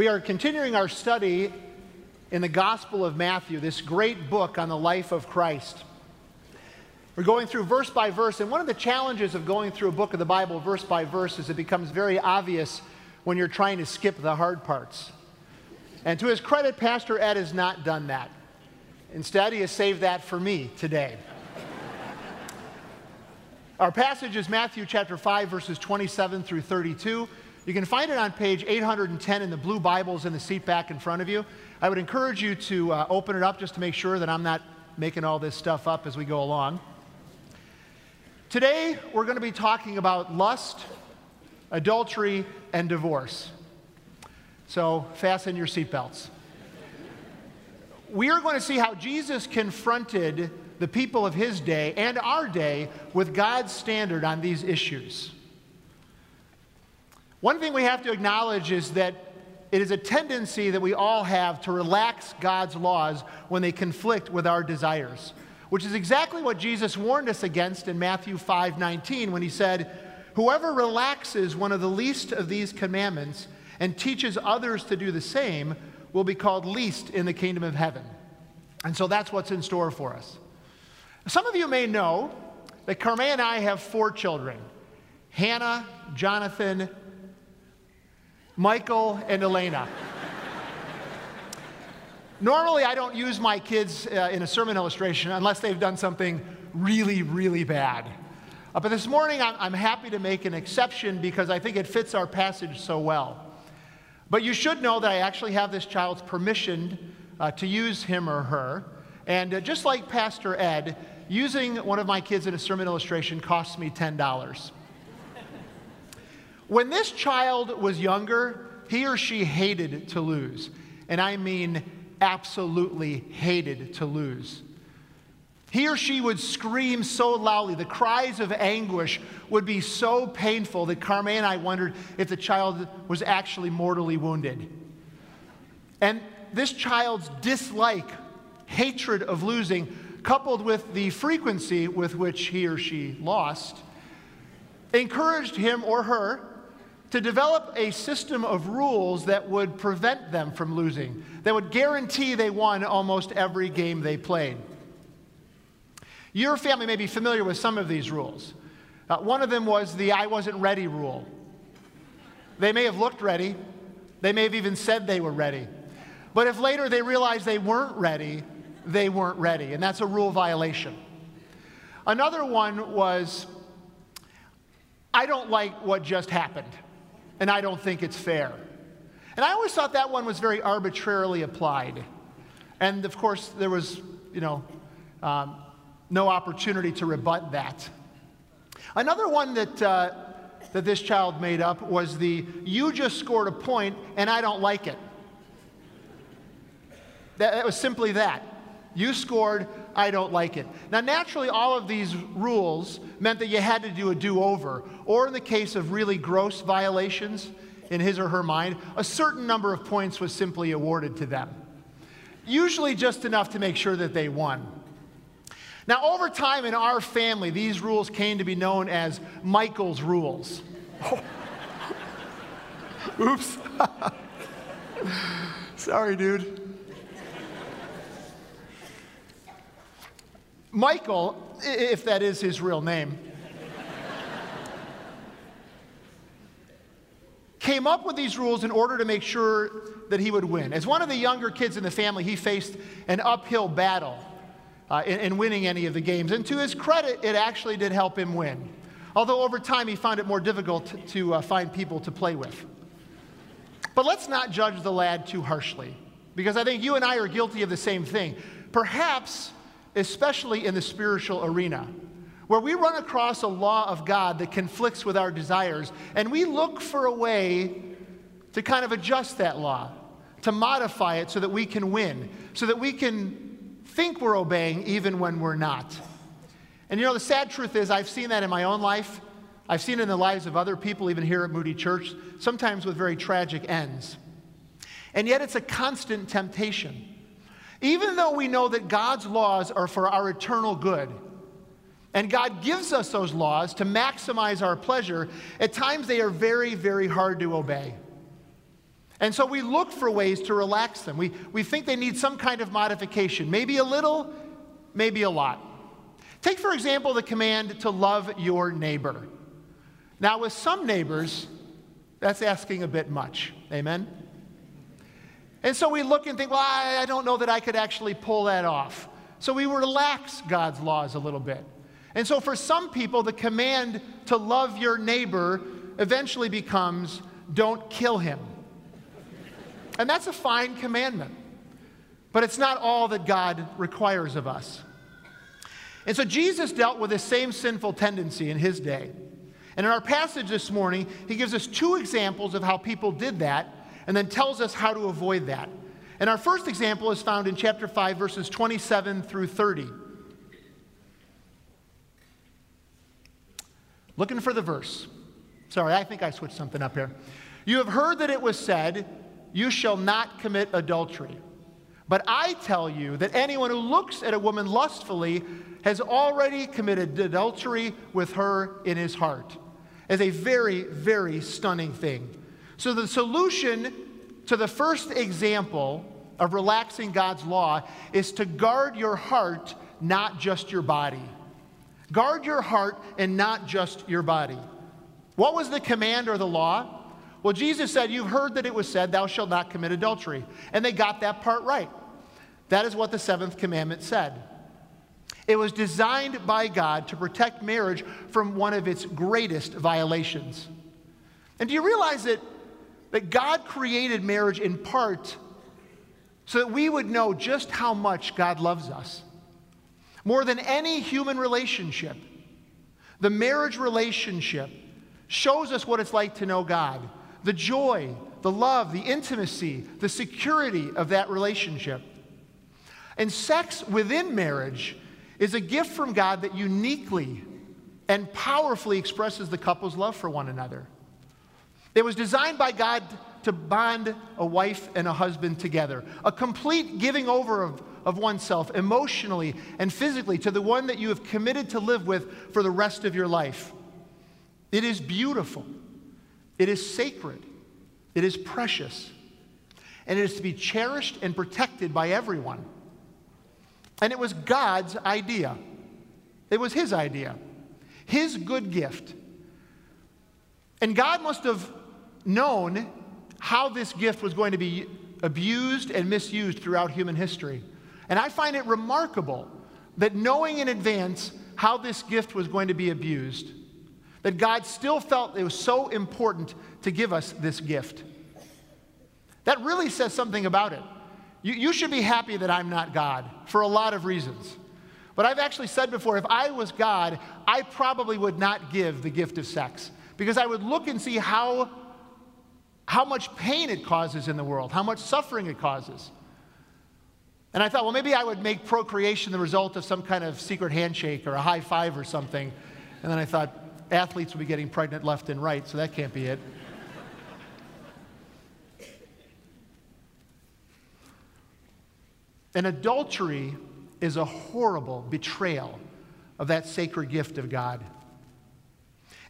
We are continuing our study in the Gospel of Matthew, this great book on the life of Christ. We're going through verse by verse, and one of the challenges of going through a book of the Bible verse by verse is it becomes very obvious when you're trying to skip the hard parts. And to his credit, Pastor Ed has not done that. Instead, he has saved that for me today. Our passage is Matthew chapter 5, verses 27 through 32. You can find it on page 810 in the blue Bibles in the seat back in front of you. I would encourage you to uh, open it up just to make sure that I'm not making all this stuff up as we go along. Today, we're going to be talking about lust, adultery, and divorce. So, fasten your seatbelts. We are going to see how Jesus confronted the people of his day and our day with God's standard on these issues. One thing we have to acknowledge is that it is a tendency that we all have to relax God's laws when they conflict with our desires, which is exactly what Jesus warned us against in Matthew 5:19 when he said, "Whoever relaxes one of the least of these commandments and teaches others to do the same will be called least in the kingdom of heaven." And so that's what's in store for us. Some of you may know that Carme and I have four children Hannah, Jonathan, Michael, and Elena. Normally, I don't use my kids uh, in a sermon illustration unless they've done something really, really bad. Uh, but this morning, I'm, I'm happy to make an exception because I think it fits our passage so well. But you should know that I actually have this child's permission uh, to use him or her. And uh, just like Pastor Ed, using one of my kids in a sermon illustration costs me $10. When this child was younger, he or she hated to lose. And I mean absolutely hated to lose. He or she would scream so loudly, the cries of anguish would be so painful that Carme and I wondered if the child was actually mortally wounded. And this child's dislike, hatred of losing, coupled with the frequency with which he or she lost, encouraged him or her to develop a system of rules that would prevent them from losing, that would guarantee they won almost every game they played. Your family may be familiar with some of these rules. Uh, one of them was the I wasn't ready rule. They may have looked ready, they may have even said they were ready. But if later they realized they weren't ready, they weren't ready. And that's a rule violation. Another one was I don't like what just happened and I don't think it's fair. And I always thought that one was very arbitrarily applied. And of course, there was, you know, um, no opportunity to rebut that. Another one that, uh, that this child made up was the you just scored a point and I don't like it. That, that was simply that. You scored, I don't like it. Now, naturally, all of these rules meant that you had to do a do over, or in the case of really gross violations in his or her mind, a certain number of points was simply awarded to them. Usually just enough to make sure that they won. Now, over time in our family, these rules came to be known as Michael's rules. Oops. Sorry, dude. Michael, if that is his real name, came up with these rules in order to make sure that he would win. As one of the younger kids in the family, he faced an uphill battle uh, in, in winning any of the games. And to his credit, it actually did help him win. Although over time, he found it more difficult to uh, find people to play with. But let's not judge the lad too harshly, because I think you and I are guilty of the same thing. Perhaps especially in the spiritual arena, where we run across a law of God that conflicts with our desires, and we look for a way to kind of adjust that law, to modify it so that we can win, so that we can think we're obeying even when we're not. And you know, the sad truth is, I've seen that in my own life. I've seen it in the lives of other people, even here at Moody Church, sometimes with very tragic ends. And yet, it's a constant temptation. Even though we know that God's laws are for our eternal good, and God gives us those laws to maximize our pleasure, at times they are very, very hard to obey. And so we look for ways to relax them. We, we think they need some kind of modification, maybe a little, maybe a lot. Take, for example, the command to love your neighbor. Now, with some neighbors, that's asking a bit much. Amen? And so we look and think, well, I, don't know that I could actually pull that off. So we relax God's laws a little bit. And so for some people, the command to love your neighbor eventually becomes don't kill him. And that's a fine commandment. But it's not all that God requires of us. And so Jesus dealt with this same sinful tendency in his day. And in our passage this morning, he gives us two examples of how people did that and then tells us how to avoid that. And our first example is found in chapter 5, verses 27 through 30. Looking for the verse. Sorry, I think I switched something up here. You have heard that it was said, You shall not commit adultery. But I tell you that anyone who looks at a woman lustfully has already committed adultery with her in his heart. Is a very, very stunning thing. So, the solution to the first example of relaxing God's law is to guard your heart, not just your body. Guard your heart and not just your body. What was the command or the law? Well, Jesus said, You've heard that it was said, Thou shalt not commit adultery. And they got that part right. That is what the seventh commandment said. It was designed by God to protect marriage from one of its greatest violations. And do you realize that, that God created marriage in part so that we would know just how much God loves us? More than any human relationship, the marriage relationship shows us what it's like to know God the joy, the love, the intimacy, the security of that relationship. And sex within marriage is a gift from God that uniquely and powerfully expresses the couple's love for one another. It was designed by God to bond a wife and a husband together, a complete giving over of, of oneself emotionally and physically to the one that you have committed to live with for the rest of your life. It is beautiful, it is sacred, it is precious, and it is to be cherished and protected by everyone. And it was God's idea. It was His idea, His good gift. And God must have known how this gift was going to be abused and misused throughout human history. And I find it remarkable that knowing in advance how this gift was going to be abused, that God still felt it was so important to give us this gift. That really says something about it. You, you should be happy that I'm not God for a lot of reasons. But I've actually said before if I was God, I probably would not give the gift of sex because I would look and see how, how much pain it causes in the world, how much suffering it causes. And I thought, well, maybe I would make procreation the result of some kind of secret handshake or a high five or something. And then I thought, athletes will be getting pregnant left and right, so that can't be it. And adultery is a horrible betrayal of that sacred gift of God.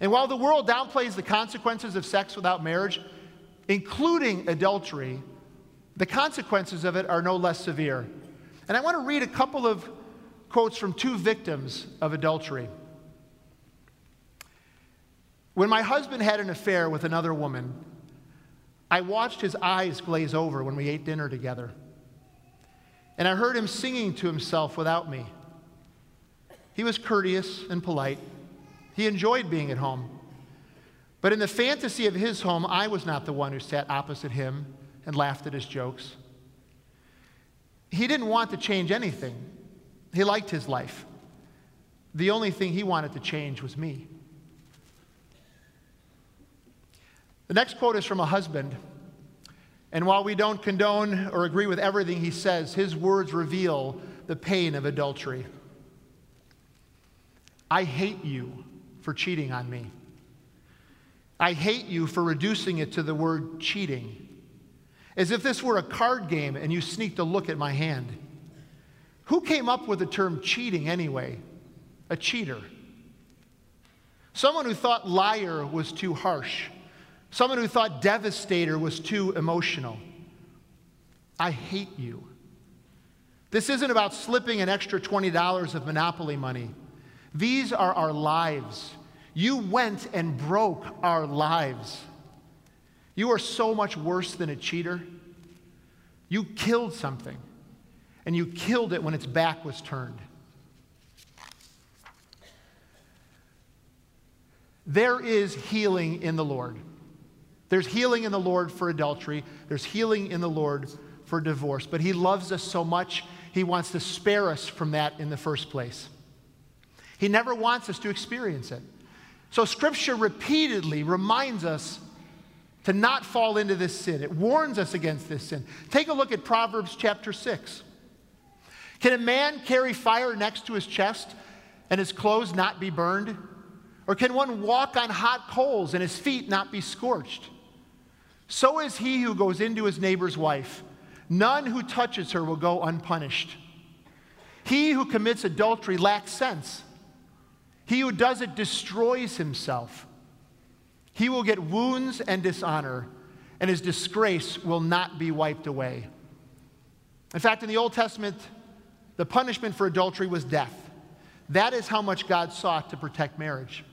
And while the world downplays the consequences of sex without marriage, including adultery, the consequences of it are no less severe. And I want to read a couple of quotes from two victims of adultery. When my husband had an affair with another woman, I watched his eyes glaze over when we ate dinner together and I heard him singing to himself without me. He was courteous and polite. He enjoyed being at home. But in the fantasy of his home, I was not the one who sat opposite him and laughed at his jokes. He didn't want to change anything, he liked his life. The only thing he wanted to change was me. The next quote is from a husband and while we don't condone or agree with everything he says, his words reveal the pain of adultery. I hate you for cheating on me. I hate you for reducing it to the word cheating, as if this were a card game and you sneaked a look at my hand. Who came up with the term cheating anyway? A cheater. Someone who thought liar was too harsh Someone who thought Devastator was too emotional. I hate you. This isn't about slipping an extra $20 of Monopoly money. These are our lives. You went and broke our lives. You are so much worse than a cheater. You killed something, and you killed it when its back was turned. There is healing in the Lord. There's healing in the Lord for adultery, there's healing in the Lord for divorce. But He loves us so much, He wants to spare us from that in the first place. He never wants us to experience it. So, Scripture repeatedly reminds us to not fall into this sin. It warns us against this sin. Take a look at Proverbs chapter 6. Can a man carry fire next to his chest and his clothes not be burned? Or can one walk on hot coals and his feet not be scorched? So is he who goes into his neighbor's wife. None who touches her will go unpunished. He who commits adultery lacks sense. He who does it destroys himself. He will get wounds and dishonor, and his disgrace will not be wiped away. In fact, in the Old Testament, the punishment for adultery was death. That is how much God sought to protect marriage.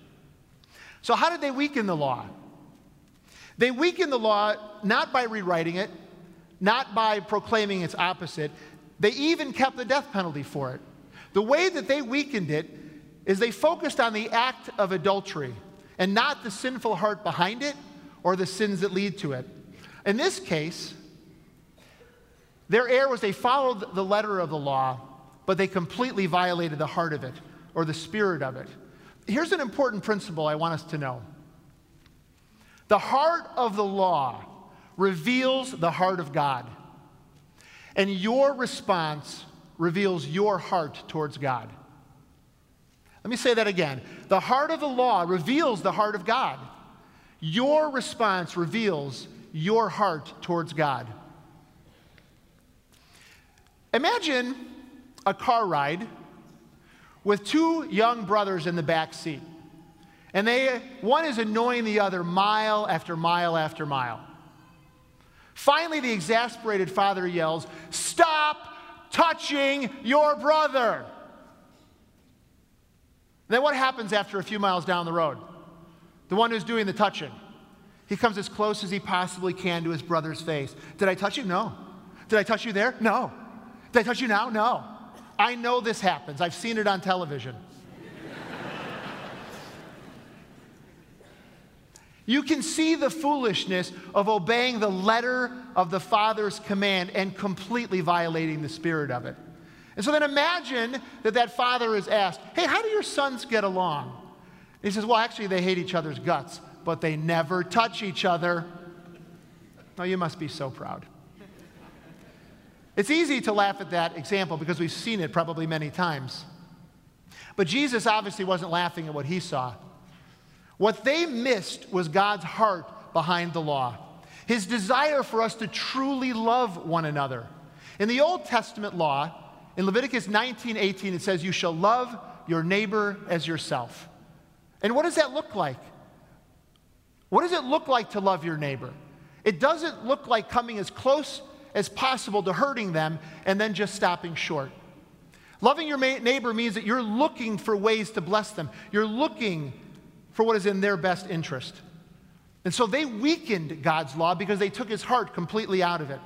So, how did they weaken the law? They weakened the law not by rewriting it, not by proclaiming its opposite. They even kept the death penalty for it. The way that they weakened it is they focused on the act of adultery and not the sinful heart behind it or the sins that lead to it. In this case, their error was they followed the letter of the law, but they completely violated the heart of it or the spirit of it. Here's an important principle I want us to know the heart of the law reveals the heart of God. And your response reveals your heart towards God. Let me say that again. The heart of the law reveals the heart of God. Your response reveals your heart towards God. Imagine a car ride with two young brothers in the back seat. And they, one is annoying the other mile after mile after mile. Finally, the exasperated father yells, Stop touching your brother. Then what happens after a few miles down the road? The one who's doing the touching. He comes as close as he possibly can to his brother's face. Did I touch you? No. Did I touch you there? No. Did I touch you now? No. I know this happens. I've seen it on television. You can see the foolishness of obeying the letter of the Father's command and completely violating the spirit of it. And so then imagine that that father is asked, Hey, how do your sons get along? And he says, Well, actually, they hate each other's guts, but they never touch each other. Oh, you must be so proud. It's easy to laugh at that example because we've seen it probably many times. But Jesus obviously wasn't laughing at what he saw. What they missed was God's heart behind the law, his desire for us to truly love one another. In the Old Testament law, in Leviticus 19 18, it says, You shall love your neighbor as yourself. And what does that look like? What does it look like to love your neighbor? It doesn't look like coming as close as possible to hurting them and then just stopping short. Loving your neighbor means that you're looking for ways to bless them. You're looking for what is in their best interest. And so they weakened God's law because they took his heart completely out of it.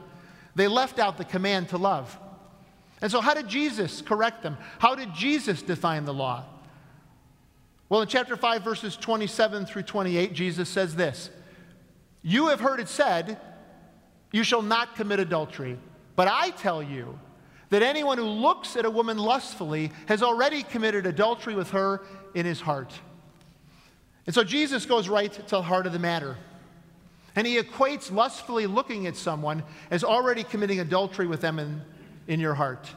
They left out the command to love. And so, how did Jesus correct them? How did Jesus define the law? Well, in chapter 5, verses 27 through 28, Jesus says this You have heard it said, You shall not commit adultery. But I tell you that anyone who looks at a woman lustfully has already committed adultery with her in his heart. And so Jesus goes right to the heart of the matter. And he equates lustfully looking at someone as already committing adultery with them in, in your heart.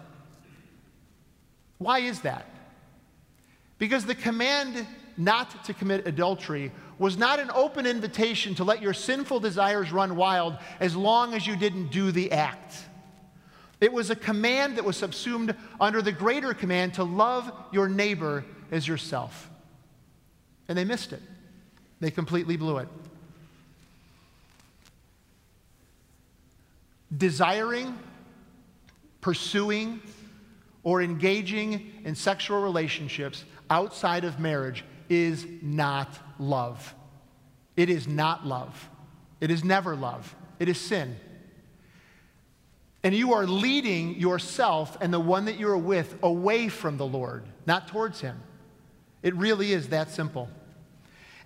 Why is that? Because the command not to commit adultery was not an open invitation to let your sinful desires run wild as long as you didn't do the act. It was a command that was subsumed under the greater command to love your neighbor as yourself. And they missed it, they completely blew it. Desiring pursuing, or engaging in sexual relationships outside of marriage is not love. It is not love. It is never love. It is sin. And you are leading yourself and the one that you're with away from the Lord, not towards Him. It really is that simple.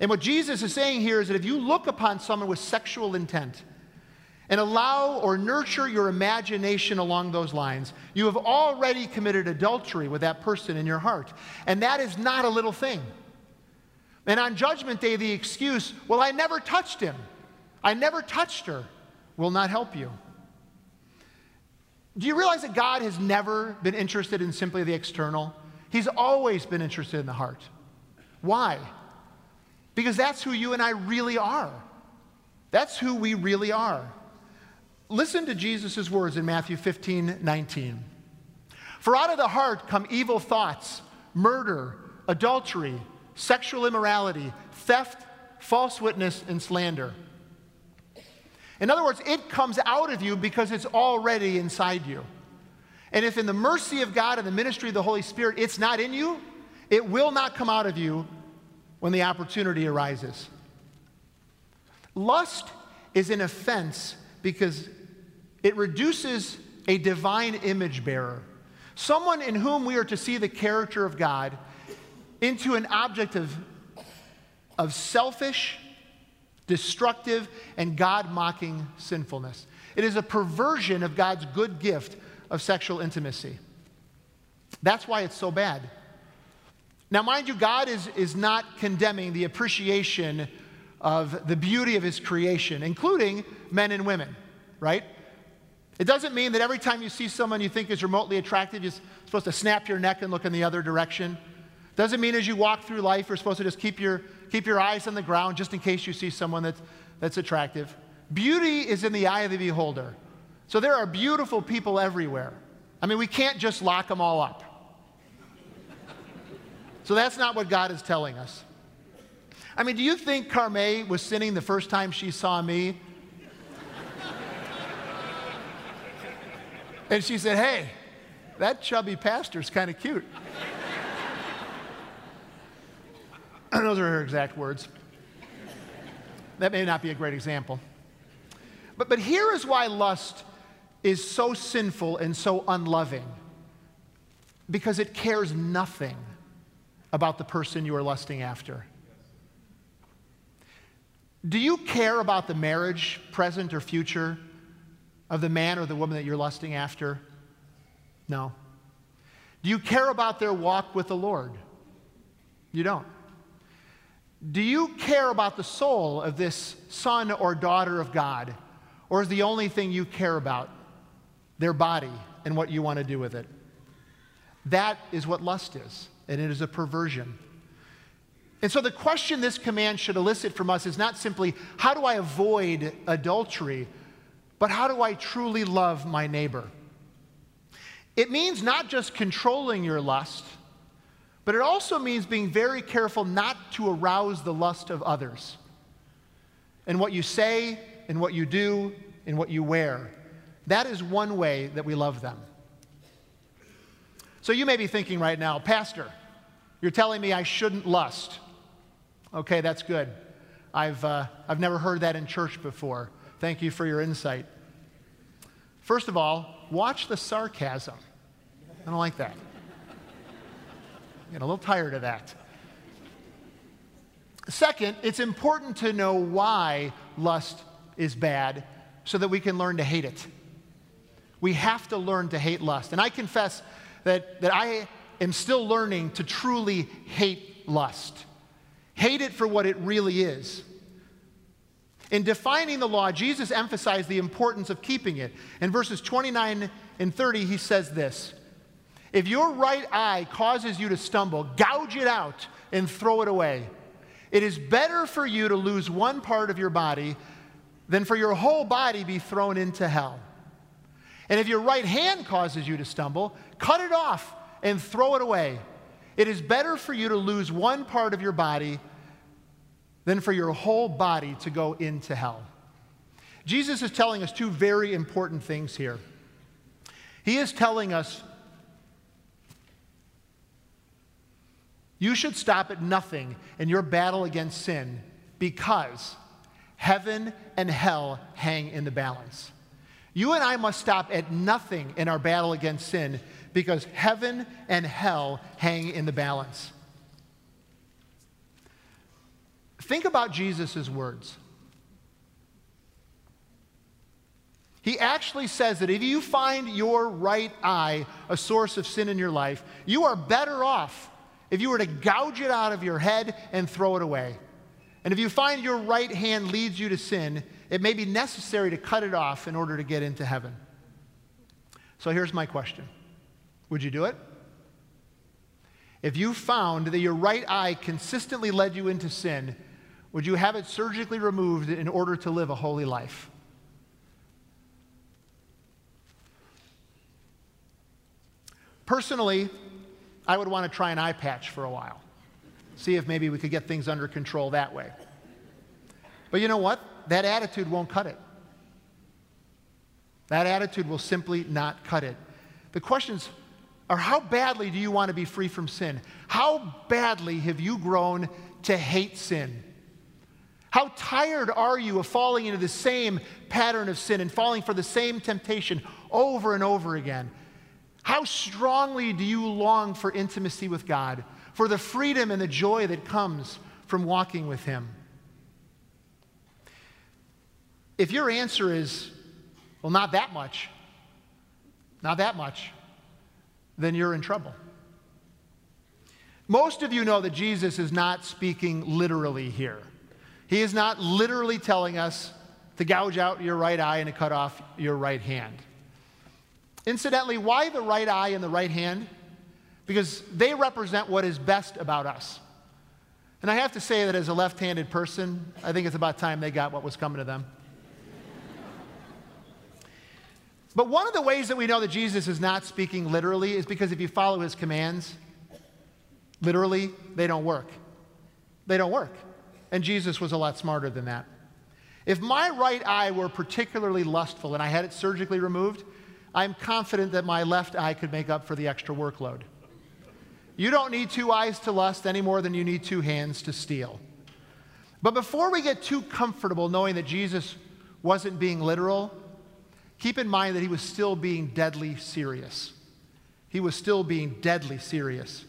And what Jesus is saying here is that if you look upon someone with sexual intent and allow or nurture your imagination along those lines, you have already committed adultery with that person in your heart. And that is not a little thing. And on Judgment Day, the excuse, well, I never touched him, I never touched her, will not help you. Do you realize that God has never been interested in simply the external? He's always been interested in the heart. Why? Because that's who you and I really are. That's who we really are. Listen to Jesus' words in Matthew 15 19. For out of the heart come evil thoughts, murder, adultery sexual immorality, theft, false witness, and slander. In other words, it comes out of you because it's already inside you. And if in the mercy of God and the ministry of the Holy Spirit it's not in you, it will not come out of you when the opportunity arises. Lust is an offense because it reduces a divine image bearer, someone in whom we are to see the character of God into an object of, of selfish, destructive, and God mocking sinfulness. It is a perversion of God's good gift of sexual intimacy. That's why it's so bad. Now, mind you, God is, is not condemning the appreciation of the beauty of his creation, including men and women, right? It doesn't mean that every time you see someone you think is remotely attractive, you're supposed to snap your neck and look in the other direction. Doesn't mean as you walk through life, you're supposed to just keep your, keep your eyes on the ground just in case you see someone that's, that's attractive. Beauty is in the eye of the beholder. So there are beautiful people everywhere. I mean, we can't just lock them all up. So that's not what God is telling us. I mean, do you think Carme was sinning the first time she saw me? And she said, Hey, that chubby pastor's kind of cute. Those are her exact words. That may not be a great example. But, but here is why lust is so sinful and so unloving because it cares nothing about the person you are lusting after. Do you care about the marriage, present or future, of the man or the woman that you're lusting after? No. Do you care about their walk with the Lord? You don't. Do you care about the soul of this son or daughter of God? Or is the only thing you care about their body and what you want to do with it? That is what lust is, and it is a perversion. And so the question this command should elicit from us is not simply, how do I avoid adultery, but how do I truly love my neighbor? It means not just controlling your lust but it also means being very careful not to arouse the lust of others. And what you say, and what you do, and what you wear. That is one way that we love them. So you may be thinking right now, Pastor, you're telling me I shouldn't lust. Okay, that's good. I've, uh, I've never heard that in church before. Thank you for your insight. First of all, watch the sarcasm. I don't like that. Getting a little tired of that. Second, it's important to know why lust is bad so that we can learn to hate it. We have to learn to hate lust. And I confess that, that I am still learning to truly hate lust. Hate it for what it really is. In defining the law, Jesus emphasized the importance of keeping it. In verses 29 and 30, he says this if your right eye causes you to stumble, gouge it out and throw it away. It is better for you to lose one part of your body than for your whole body be thrown into hell. And if your right hand causes you to stumble, cut it off and throw it away. It is better for you to lose one part of your body than for your whole body to go into hell. Jesus is telling us two very important things here. He is telling us you should stop at nothing in your battle against sin because heaven and hell hang in the balance. You and I must stop at nothing in our battle against sin because heaven and hell hang in the balance. Think about Jesus' words. He actually says that if you find your right eye a source of sin in your life, you are better off if you were to gouge it out of your head and throw it away. And if you find your right hand leads you to sin, it may be necessary to cut it off in order to get into heaven. So here's my question Would you do it? If you found that your right eye consistently led you into sin, would you have it surgically removed in order to live a holy life? Personally, I would want to try an eye patch for a while, see if maybe we could get things under control that way. But you know what? That attitude won't cut it. That attitude will simply not cut it. The questions are how badly do you want to be free from sin? How badly have you grown to hate sin? How tired are you of falling into the same pattern of sin and falling for the same temptation over and over again? How strongly do you long for intimacy with God, for the freedom and the joy that comes from walking with Him? If your answer is, well, not that much, not that much, then you're in trouble. Most of you know that Jesus is not speaking literally here. He is not literally telling us to gouge out your right eye and to cut off your right hand. Incidentally, why the right eye and the right hand? Because they represent what is best about us. And I have to say that as a left handed person, I think it's about time they got what was coming to them. but one of the ways that we know that Jesus is not speaking literally is because if you follow his commands, literally, they don't work. They don't work. And Jesus was a lot smarter than that. If my right eye were particularly lustful and I had it surgically removed, I'm confident that my left eye could make up for the extra workload. You don't need two eyes to lust any more than you need two hands to steal. But before we get too comfortable knowing that Jesus wasn't being literal, keep in mind that he was still being deadly serious. He was still being deadly serious.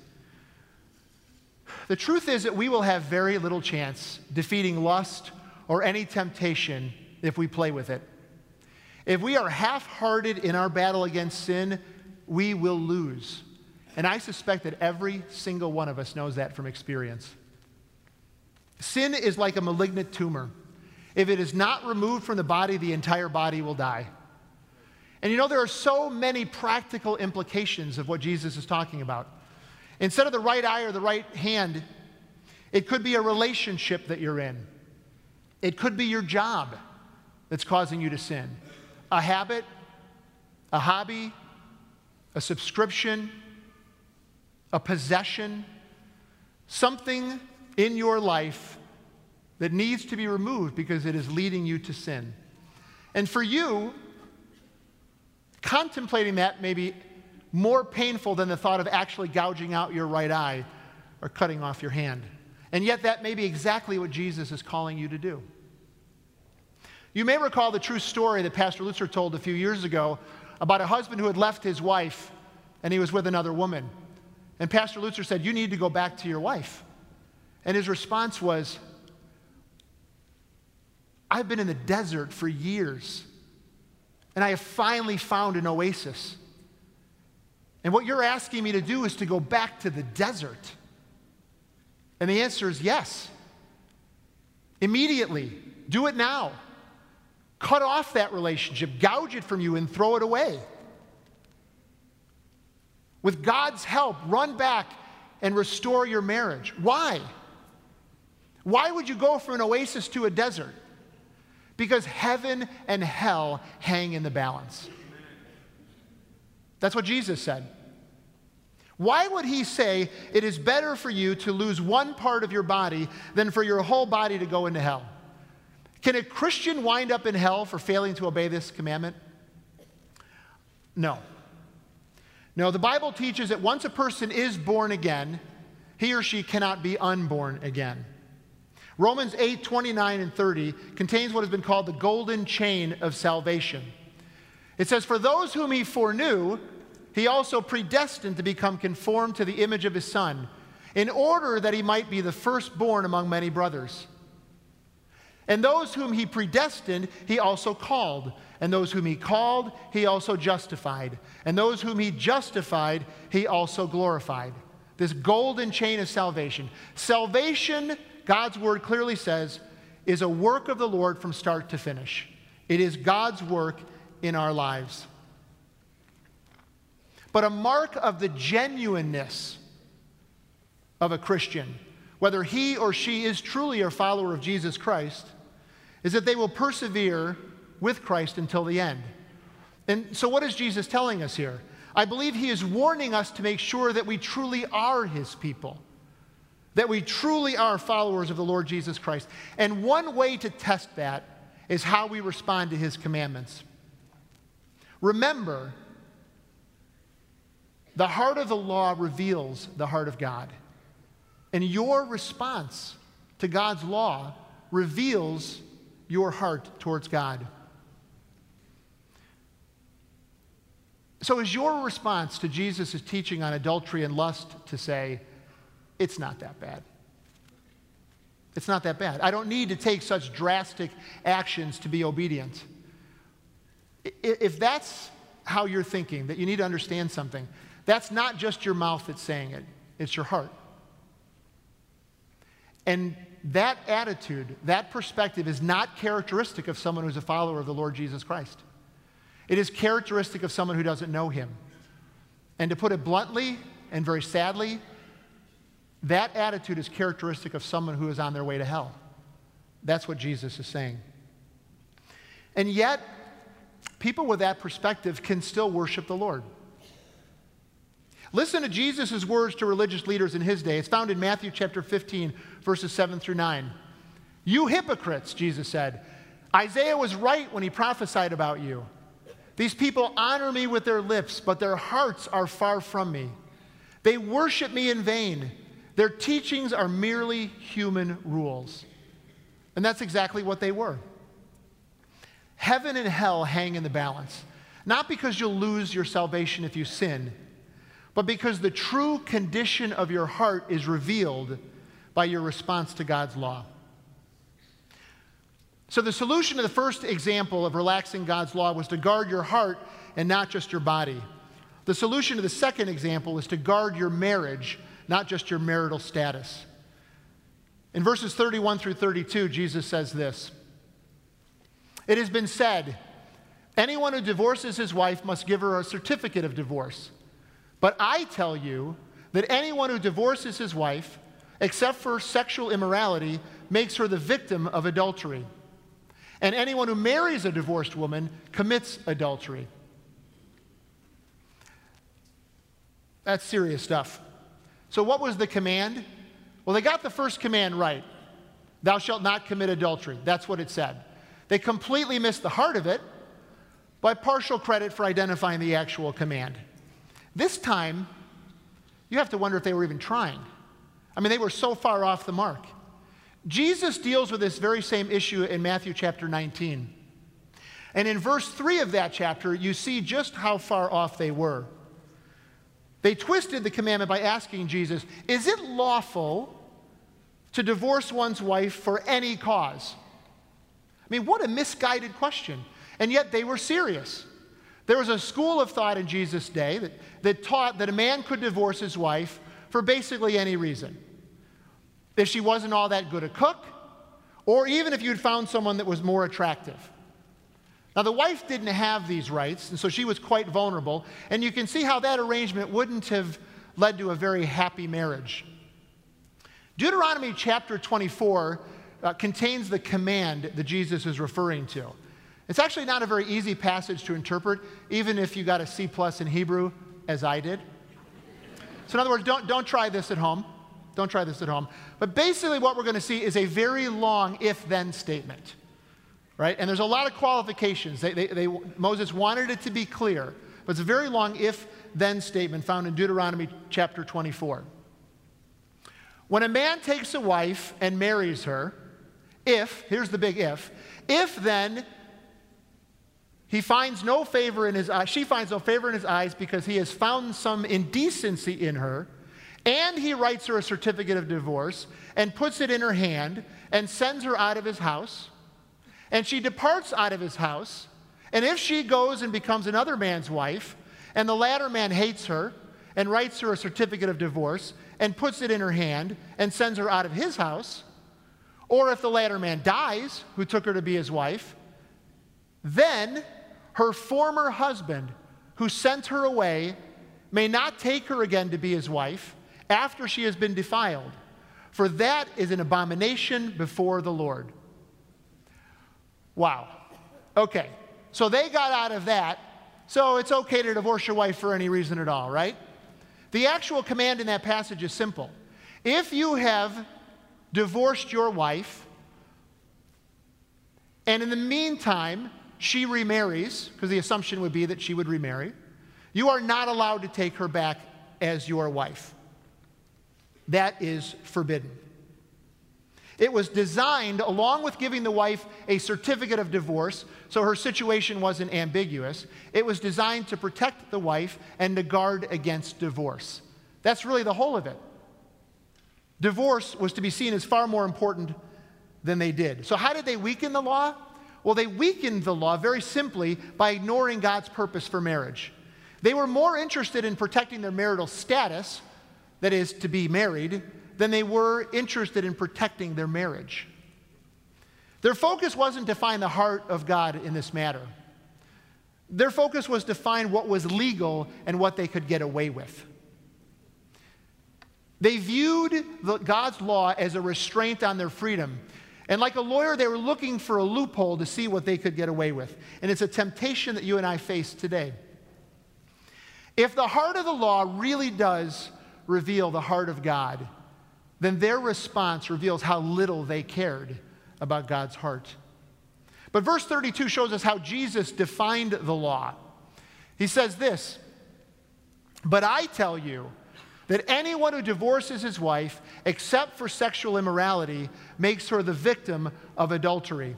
The truth is that we will have very little chance defeating lust or any temptation if we play with it. If we are half hearted in our battle against sin, we will lose. And I suspect that every single one of us knows that from experience. Sin is like a malignant tumor. If it is not removed from the body, the entire body will die. And you know, there are so many practical implications of what Jesus is talking about. Instead of the right eye or the right hand, it could be a relationship that you're in. It could be your job that's causing you to sin. A habit, a hobby, a subscription, a possession, something in your life that needs to be removed because it is leading you to sin. And for you, contemplating that may be more painful than the thought of actually gouging out your right eye or cutting off your hand. And yet, that may be exactly what Jesus is calling you to do. You may recall the true story that Pastor Lutzer told a few years ago about a husband who had left his wife and he was with another woman. And Pastor Lutzer said, You need to go back to your wife. And his response was, I've been in the desert for years, and I have finally found an oasis. And what you're asking me to do is to go back to the desert. And the answer is yes. Immediately. Do it now. Cut off that relationship, gouge it from you, and throw it away. With God's help, run back and restore your marriage. Why? Why would you go from an oasis to a desert? Because heaven and hell hang in the balance. That's what Jesus said. Why would he say it is better for you to lose one part of your body than for your whole body to go into hell? Can a Christian wind up in hell for failing to obey this commandment? No. No, the Bible teaches that once a person is born again, he or she cannot be unborn again. Romans 8, 29 and 30 contains what has been called the golden chain of salvation. It says, For those whom he foreknew, he also predestined to become conformed to the image of his Son, in order that he might be the firstborn among many brothers. And those whom he predestined, he also called. And those whom he called, he also justified. And those whom he justified, he also glorified. This golden chain of salvation. Salvation, God's word clearly says, is a work of the Lord from start to finish. It is God's work in our lives. But a mark of the genuineness of a Christian, whether he or she is truly a follower of Jesus Christ, is that they will persevere with Christ until the end. And so, what is Jesus telling us here? I believe he is warning us to make sure that we truly are his people, that we truly are followers of the Lord Jesus Christ. And one way to test that is how we respond to his commandments. Remember, the heart of the law reveals the heart of God. And your response to God's law reveals your heart towards God. So, is your response to Jesus' teaching on adultery and lust to say, it's not that bad? It's not that bad. I don't need to take such drastic actions to be obedient. If that's how you're thinking, that you need to understand something, that's not just your mouth that's saying it, it's your heart. And that attitude, that perspective is not characteristic of someone who's a follower of the Lord Jesus Christ. It is characteristic of someone who doesn't know him. And to put it bluntly and very sadly, that attitude is characteristic of someone who is on their way to hell. That's what Jesus is saying. And yet, people with that perspective can still worship the Lord. Listen to Jesus' words to religious leaders in his day. It's found in Matthew chapter 15, verses 7 through 9. You hypocrites, Jesus said. Isaiah was right when he prophesied about you. These people honor me with their lips, but their hearts are far from me. They worship me in vain. Their teachings are merely human rules. And that's exactly what they were. Heaven and hell hang in the balance, not because you'll lose your salvation if you sin but because the true condition of your heart is revealed by your response to God's law. So, the solution to the first example of relaxing God's law was to guard your heart and not just your body. The solution to the second example is to guard your marriage, not just your marital status. In verses 31 through 32, Jesus says this It has been said, anyone who divorces his wife must give her a certificate of divorce. But I tell you that anyone who divorces his wife, except for sexual immorality, makes her the victim of adultery. And anyone who marries a divorced woman commits adultery. That's serious stuff. So, what was the command? Well, they got the first command right Thou shalt not commit adultery. That's what it said. They completely missed the heart of it by partial credit for identifying the actual command. This time, you have to wonder if they were even trying. I mean, they were so far off the mark. Jesus deals with this very same issue in Matthew chapter 19. And in verse 3 of that chapter, you see just how far off they were. They twisted the commandment by asking Jesus, Is it lawful to divorce one's wife for any cause? I mean, what a misguided question. And yet they were serious. There was a school of thought in Jesus' day that, that taught that a man could divorce his wife for basically any reason. If she wasn't all that good a cook, or even if you'd found someone that was more attractive. Now, the wife didn't have these rights, and so she was quite vulnerable, and you can see how that arrangement wouldn't have led to a very happy marriage. Deuteronomy chapter 24 uh, contains the command that Jesus is referring to. It's actually not a very easy passage to interpret, even if you got a C plus in Hebrew, as I did. So, in other words, don't, don't try this at home. Don't try this at home. But basically, what we're going to see is a very long if then statement. right? And there's a lot of qualifications. They, they, they, Moses wanted it to be clear, but it's a very long if then statement found in Deuteronomy chapter 24. When a man takes a wife and marries her, if, here's the big if, if then he finds no favor in his eyes, she finds no favor in his eyes because he has found some indecency in her, and he writes her a certificate of divorce and puts it in her hand and sends her out of his house, and she departs out of his house, and if she goes and becomes another man's wife, and the latter man hates her and writes her a certificate of divorce and puts it in her hand and sends her out of his house, or if the latter man dies, who took her to be his wife, then her former husband, who sent her away, may not take her again to be his wife after she has been defiled, for that is an abomination before the Lord. Wow. Okay, so they got out of that, so it's okay to divorce your wife for any reason at all, right? The actual command in that passage is simple. If you have divorced your wife, and in the meantime, she remarries, because the assumption would be that she would remarry, you are not allowed to take her back as your wife. That is forbidden. It was designed, along with giving the wife a certificate of divorce, so her situation wasn't ambiguous, it was designed to protect the wife and to guard against divorce. That's really the whole of it. Divorce was to be seen as far more important than they did. So, how did they weaken the law? Well, they weakened the law very simply by ignoring God's purpose for marriage. They were more interested in protecting their marital status, that is, to be married, than they were interested in protecting their marriage. Their focus wasn't to find the heart of God in this matter. Their focus was to find what was legal and what they could get away with. They viewed the, God's law as a restraint on their freedom. And like a lawyer, they were looking for a loophole to see what they could get away with. And it's a temptation that you and I face today. If the heart of the law really does reveal the heart of God, then their response reveals how little they cared about God's heart. But verse 32 shows us how Jesus defined the law. He says this But I tell you, that anyone who divorces his wife, except for sexual immorality, makes her the victim of adultery.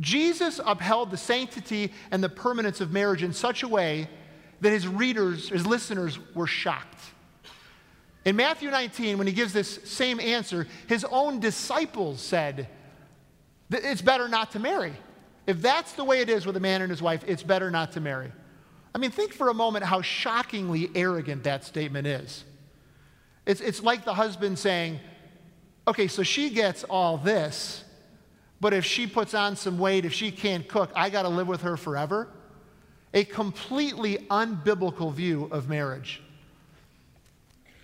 Jesus upheld the sanctity and the permanence of marriage in such a way that his readers, his listeners, were shocked. In Matthew 19, when he gives this same answer, his own disciples said, It's better not to marry. If that's the way it is with a man and his wife, it's better not to marry. I mean, think for a moment how shockingly arrogant that statement is. It's, it's like the husband saying, okay, so she gets all this, but if she puts on some weight, if she can't cook, I got to live with her forever. A completely unbiblical view of marriage.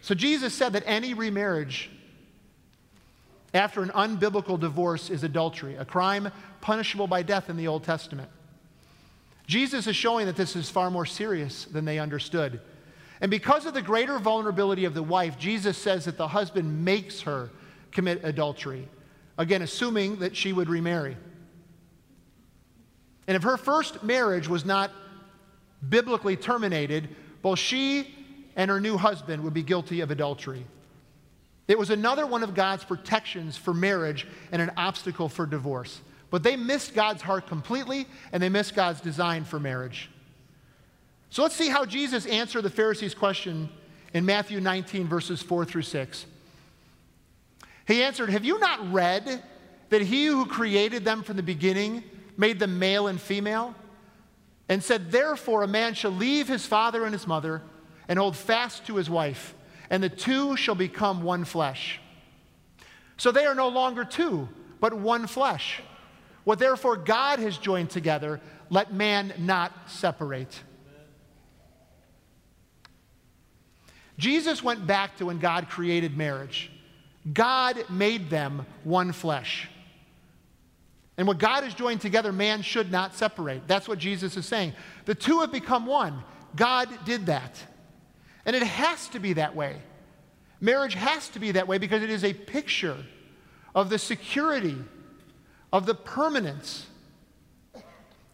So Jesus said that any remarriage after an unbiblical divorce is adultery, a crime punishable by death in the Old Testament. Jesus is showing that this is far more serious than they understood. And because of the greater vulnerability of the wife, Jesus says that the husband makes her commit adultery. Again, assuming that she would remarry. And if her first marriage was not biblically terminated, both she and her new husband would be guilty of adultery. It was another one of God's protections for marriage and an obstacle for divorce. But they missed God's heart completely, and they missed God's design for marriage. So let's see how Jesus answered the Pharisees' question in Matthew 19, verses 4 through 6. He answered, Have you not read that he who created them from the beginning made them male and female? And said, Therefore, a man shall leave his father and his mother and hold fast to his wife, and the two shall become one flesh. So they are no longer two, but one flesh. What therefore God has joined together, let man not separate. Jesus went back to when God created marriage. God made them one flesh. And what God has joined together, man should not separate. That's what Jesus is saying. The two have become one. God did that. And it has to be that way. Marriage has to be that way because it is a picture of the security, of the permanence,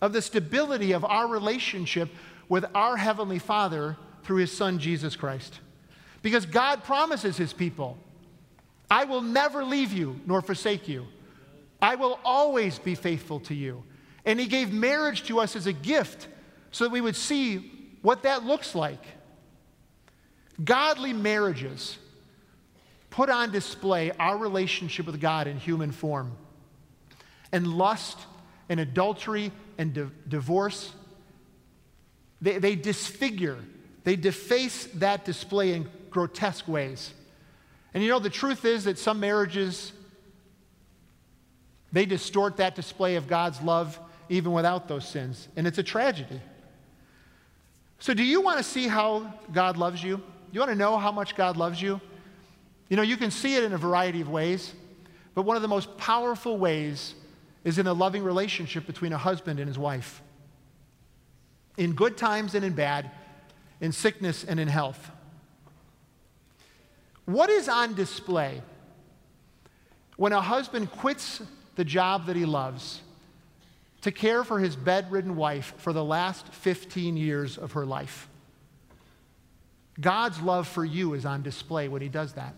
of the stability of our relationship with our Heavenly Father through His Son, Jesus Christ. Because God promises His people, I will never leave you nor forsake you. I will always be faithful to you. And He gave marriage to us as a gift so that we would see what that looks like. Godly marriages put on display our relationship with God in human form. And lust and adultery and di- divorce, they, they disfigure, they deface that display in grotesque ways. And you know, the truth is that some marriages, they distort that display of God's love even without those sins. And it's a tragedy. So, do you want to see how God loves you? You want to know how much God loves you? You know, you can see it in a variety of ways, but one of the most powerful ways is in a loving relationship between a husband and his wife. In good times and in bad, in sickness and in health. What is on display when a husband quits the job that he loves to care for his bedridden wife for the last 15 years of her life? God's love for you is on display when he does that.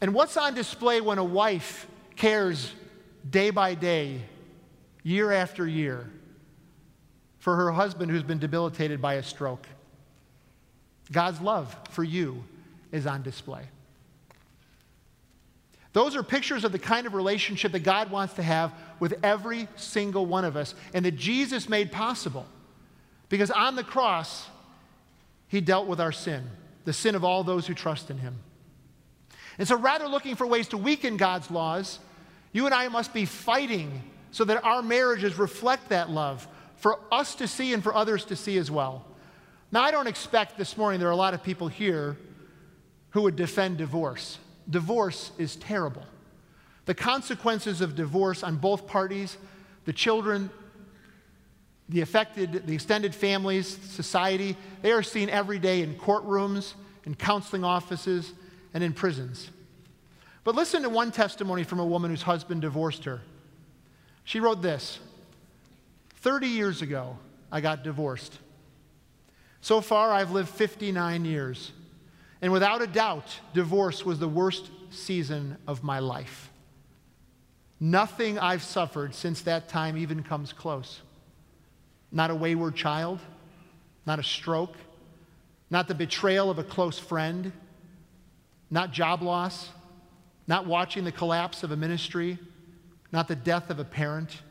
And what's on display when a wife cares day by day, year after year, for her husband who's been debilitated by a stroke? God's love for you is on display. Those are pictures of the kind of relationship that God wants to have with every single one of us and that Jesus made possible. Because on the cross, he dealt with our sin, the sin of all those who trust in him. And so, rather looking for ways to weaken God's laws, you and I must be fighting so that our marriages reflect that love for us to see and for others to see as well. Now, I don't expect this morning there are a lot of people here who would defend divorce. Divorce is terrible. The consequences of divorce on both parties, the children, the affected, the extended families, society, they are seen every day in courtrooms, in counseling offices, and in prisons. But listen to one testimony from a woman whose husband divorced her. She wrote this 30 years ago, I got divorced. So far, I've lived 59 years. And without a doubt, divorce was the worst season of my life. Nothing I've suffered since that time even comes close. Not a wayward child, not a stroke, not the betrayal of a close friend, not job loss, not watching the collapse of a ministry, not the death of a parent,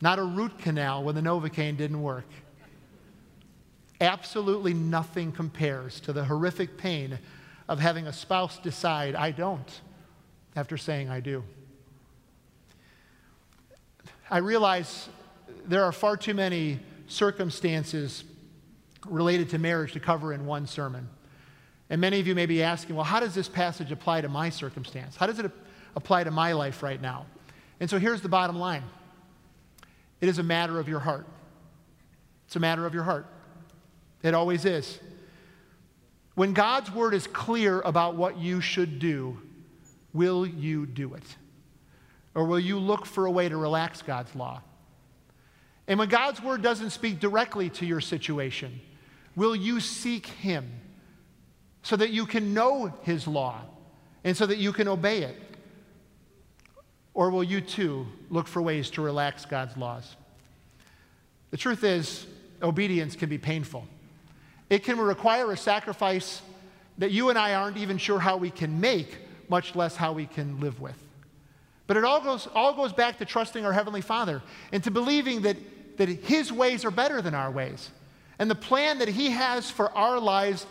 not a root canal when the Novocaine didn't work. Absolutely nothing compares to the horrific pain of having a spouse decide, I don't, after saying I do. I realize there are far too many circumstances related to marriage to cover in one sermon. And many of you may be asking, well, how does this passage apply to my circumstance? How does it apply to my life right now? And so here's the bottom line it is a matter of your heart. It's a matter of your heart. It always is. When God's word is clear about what you should do, will you do it? Or will you look for a way to relax God's law? And when God's word doesn't speak directly to your situation, will you seek Him so that you can know His law and so that you can obey it? Or will you too look for ways to relax God's laws? The truth is, obedience can be painful. It can require a sacrifice that you and I aren't even sure how we can make, much less how we can live with. But it all goes, all goes back to trusting our Heavenly Father and to believing that that His ways are better than our ways. And the plan that He has for our lives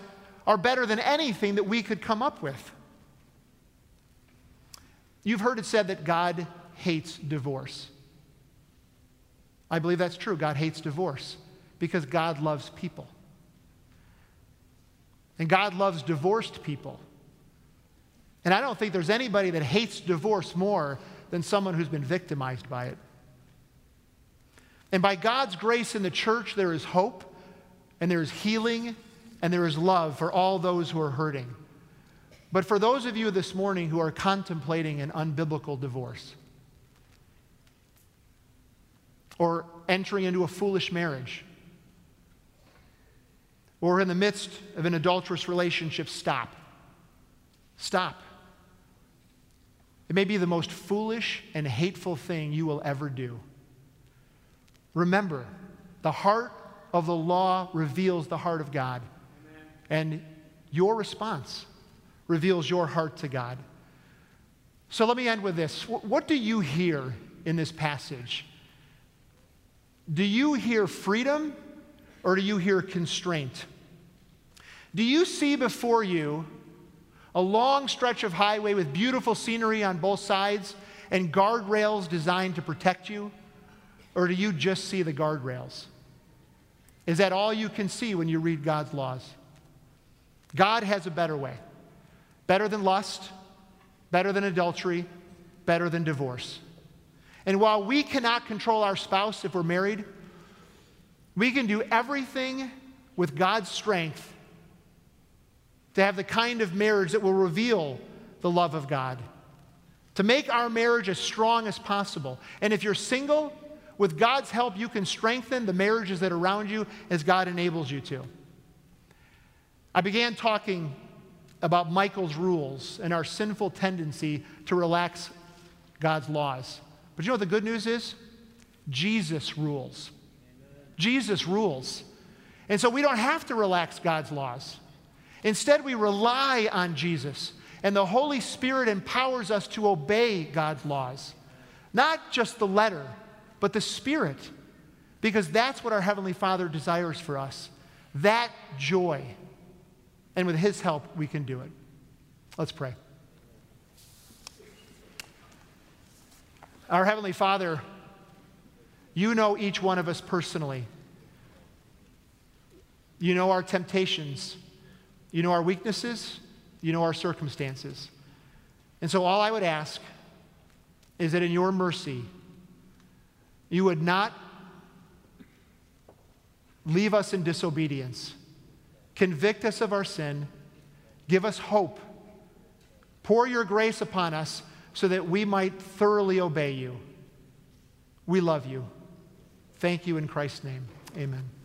are better than anything that we could come up with. You've heard it said that God hates divorce. I believe that's true. God hates divorce because God loves people. And God loves divorced people. And I don't think there's anybody that hates divorce more than someone who's been victimized by it. And by God's grace in the church, there is hope, and there is healing, and there is love for all those who are hurting. But for those of you this morning who are contemplating an unbiblical divorce, or entering into a foolish marriage, or in the midst of an adulterous relationship, stop. Stop. It may be the most foolish and hateful thing you will ever do. Remember, the heart of the law reveals the heart of God. And your response reveals your heart to God. So let me end with this. What do you hear in this passage? Do you hear freedom or do you hear constraint? Do you see before you a long stretch of highway with beautiful scenery on both sides and guardrails designed to protect you? Or do you just see the guardrails? Is that all you can see when you read God's laws? God has a better way. Better than lust, better than adultery, better than divorce. And while we cannot control our spouse if we're married, we can do everything with God's strength to have the kind of marriage that will reveal the love of God, to make our marriage as strong as possible. And if you're single, with God's help, you can strengthen the marriages that are around you as God enables you to. I began talking about Michael's rules and our sinful tendency to relax God's laws. But you know what the good news is? Jesus rules. Jesus rules. And so we don't have to relax God's laws. Instead, we rely on Jesus, and the Holy Spirit empowers us to obey God's laws. Not just the letter, but the Spirit, because that's what our Heavenly Father desires for us that joy. And with His help, we can do it. Let's pray. Our Heavenly Father, you know each one of us personally. You know our temptations. You know our weaknesses. You know our circumstances. And so, all I would ask is that in your mercy, you would not leave us in disobedience Convict us of our sin. Give us hope. Pour your grace upon us so that we might thoroughly obey you. We love you. Thank you in Christ's name. Amen.